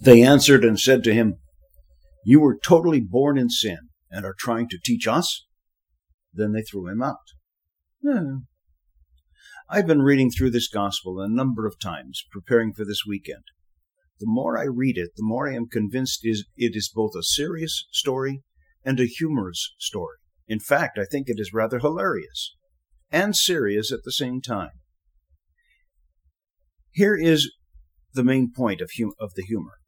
They answered and said to him, You were totally born in sin and are trying to teach us? Then they threw him out. Hmm. I've been reading through this gospel a number of times, preparing for this weekend. The more I read it, the more I am convinced it is both a serious story and a humorous story. In fact, I think it is rather hilarious and serious at the same time. Here is the main point of, hum- of the humor.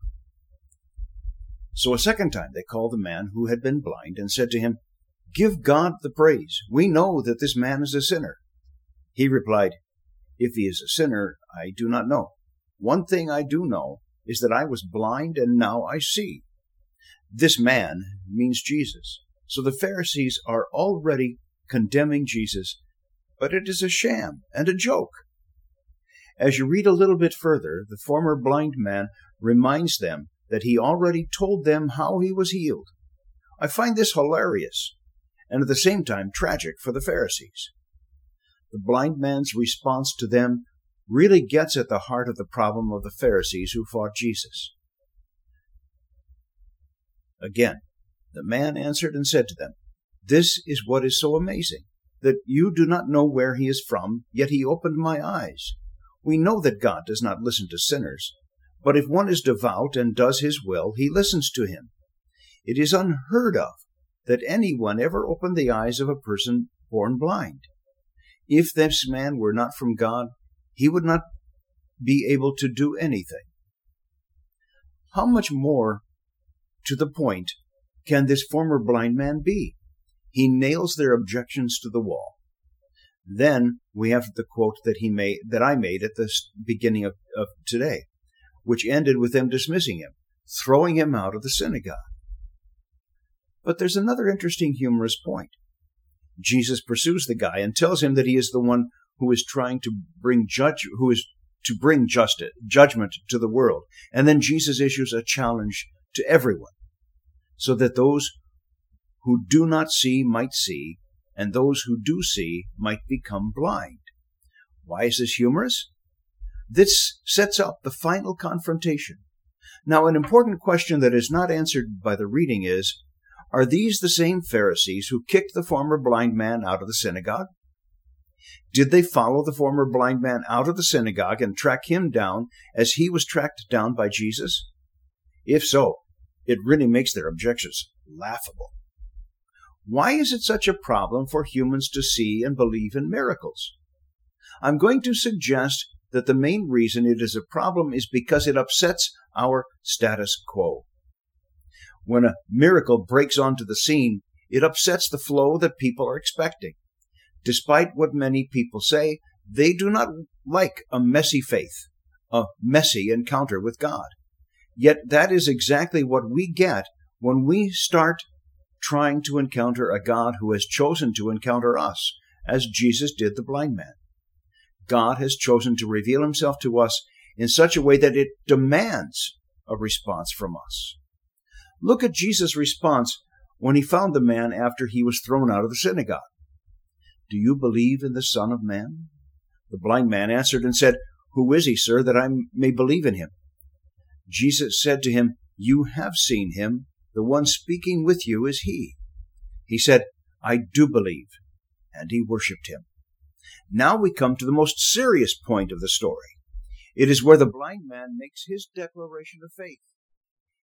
So a second time they called the man who had been blind and said to him, Give God the praise. We know that this man is a sinner. He replied, If he is a sinner, I do not know. One thing I do know is that I was blind and now I see. This man means Jesus. So the Pharisees are already condemning Jesus, but it is a sham and a joke. As you read a little bit further, the former blind man reminds them that he already told them how he was healed. I find this hilarious and at the same time tragic for the Pharisees. The blind man's response to them really gets at the heart of the problem of the Pharisees who fought Jesus. Again, the man answered and said to them, This is what is so amazing, that you do not know where he is from, yet he opened my eyes. We know that God does not listen to sinners, but if one is devout and does his will, he listens to him. It is unheard of that anyone ever opened the eyes of a person born blind. If this man were not from God, he would not be able to do anything. How much more to the point can this former blind man be? He nails their objections to the wall. Then we have the quote that he made that I made at the beginning of, of today which ended with them dismissing him, throwing him out of the synagogue. But there's another interesting humorous point. Jesus pursues the guy and tells him that he is the one who is trying to bring judge who is to bring justice judgment to the world. And then Jesus issues a challenge to everyone so that those who do not see might see and those who do see might become blind. Why is this humorous? This sets up the final confrontation. Now, an important question that is not answered by the reading is Are these the same Pharisees who kicked the former blind man out of the synagogue? Did they follow the former blind man out of the synagogue and track him down as he was tracked down by Jesus? If so, it really makes their objections laughable. Why is it such a problem for humans to see and believe in miracles? I'm going to suggest that the main reason it is a problem is because it upsets our status quo. When a miracle breaks onto the scene, it upsets the flow that people are expecting. Despite what many people say, they do not like a messy faith, a messy encounter with God. Yet that is exactly what we get when we start trying to encounter a God who has chosen to encounter us, as Jesus did the blind man. God has chosen to reveal himself to us in such a way that it demands a response from us. Look at Jesus' response when he found the man after he was thrown out of the synagogue. Do you believe in the Son of Man? The blind man answered and said, Who is he, sir, that I may believe in him? Jesus said to him, You have seen him. The one speaking with you is he. He said, I do believe. And he worshipped him. Now we come to the most serious point of the story. It is where the blind man makes his declaration of faith.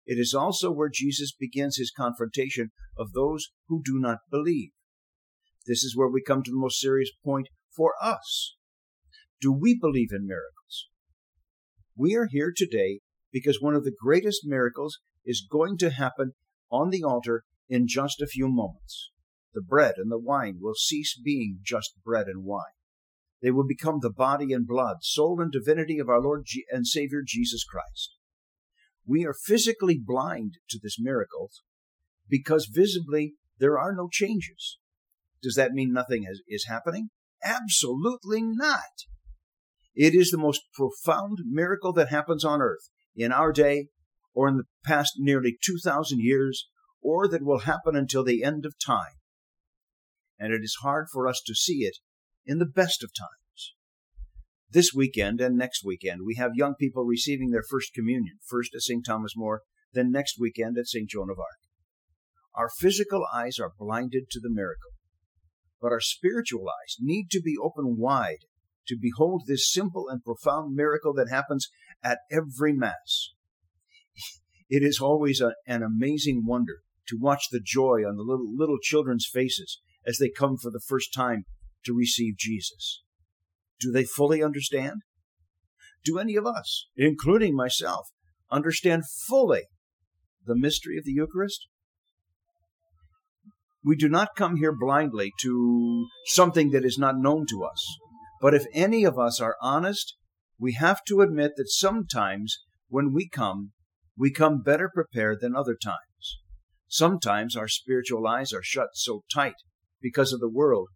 It is also where Jesus begins his confrontation of those who do not believe. This is where we come to the most serious point for us. Do we believe in miracles? We are here today because one of the greatest miracles is going to happen on the altar in just a few moments. The bread and the wine will cease being just bread and wine. They will become the body and blood, soul and divinity of our Lord and Savior Jesus Christ. We are physically blind to this miracle because visibly there are no changes. Does that mean nothing is happening? Absolutely not. It is the most profound miracle that happens on earth in our day or in the past nearly 2,000 years or that will happen until the end of time. And it is hard for us to see it in the best of times. This weekend and next weekend, we have young people receiving their first communion, first at St. Thomas More, then next weekend at St. Joan of Arc. Our physical eyes are blinded to the miracle, but our spiritual eyes need to be open wide to behold this simple and profound miracle that happens at every Mass. It is always a, an amazing wonder to watch the joy on the little, little children's faces as they come for the first time to receive Jesus. Do they fully understand? Do any of us, including myself, understand fully the mystery of the Eucharist? We do not come here blindly to something that is not known to us. But if any of us are honest, we have to admit that sometimes when we come, we come better prepared than other times. Sometimes our spiritual eyes are shut so tight because of the world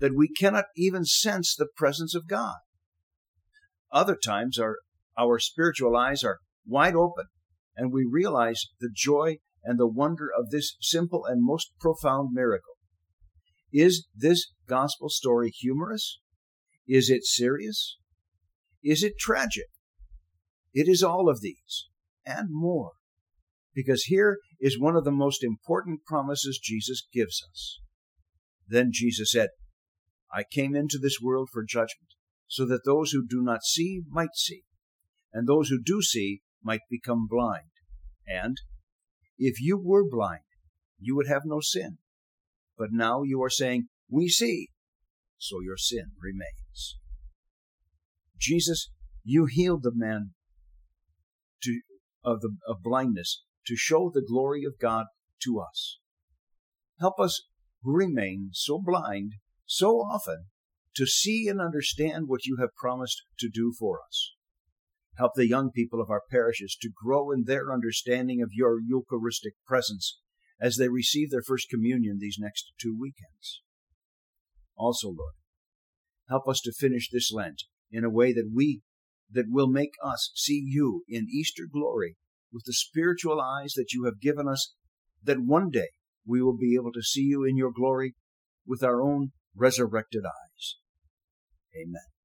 that we cannot even sense the presence of God. Other times our, our spiritual eyes are wide open and we realize the joy and the wonder of this simple and most profound miracle. Is this gospel story humorous? Is it serious? Is it tragic? It is all of these and more. Because here is one of the most important promises Jesus gives us. Then Jesus said, I came into this world for judgment, so that those who do not see might see, and those who do see might become blind. And if you were blind, you would have no sin. But now you are saying, We see, so your sin remains. Jesus, you healed the man to, of, the, of blindness to show the glory of God to us. Help us who remain so blind so often to see and understand what you have promised to do for us. Help the young people of our parishes to grow in their understanding of your Eucharistic presence as they receive their first communion these next two weekends. Also, Lord, help us to finish this Lent in a way that we that will make us see you in Easter glory with the spiritual eyes that you have given us, that one day we will be able to see you in your glory with our own resurrected eyes. Amen.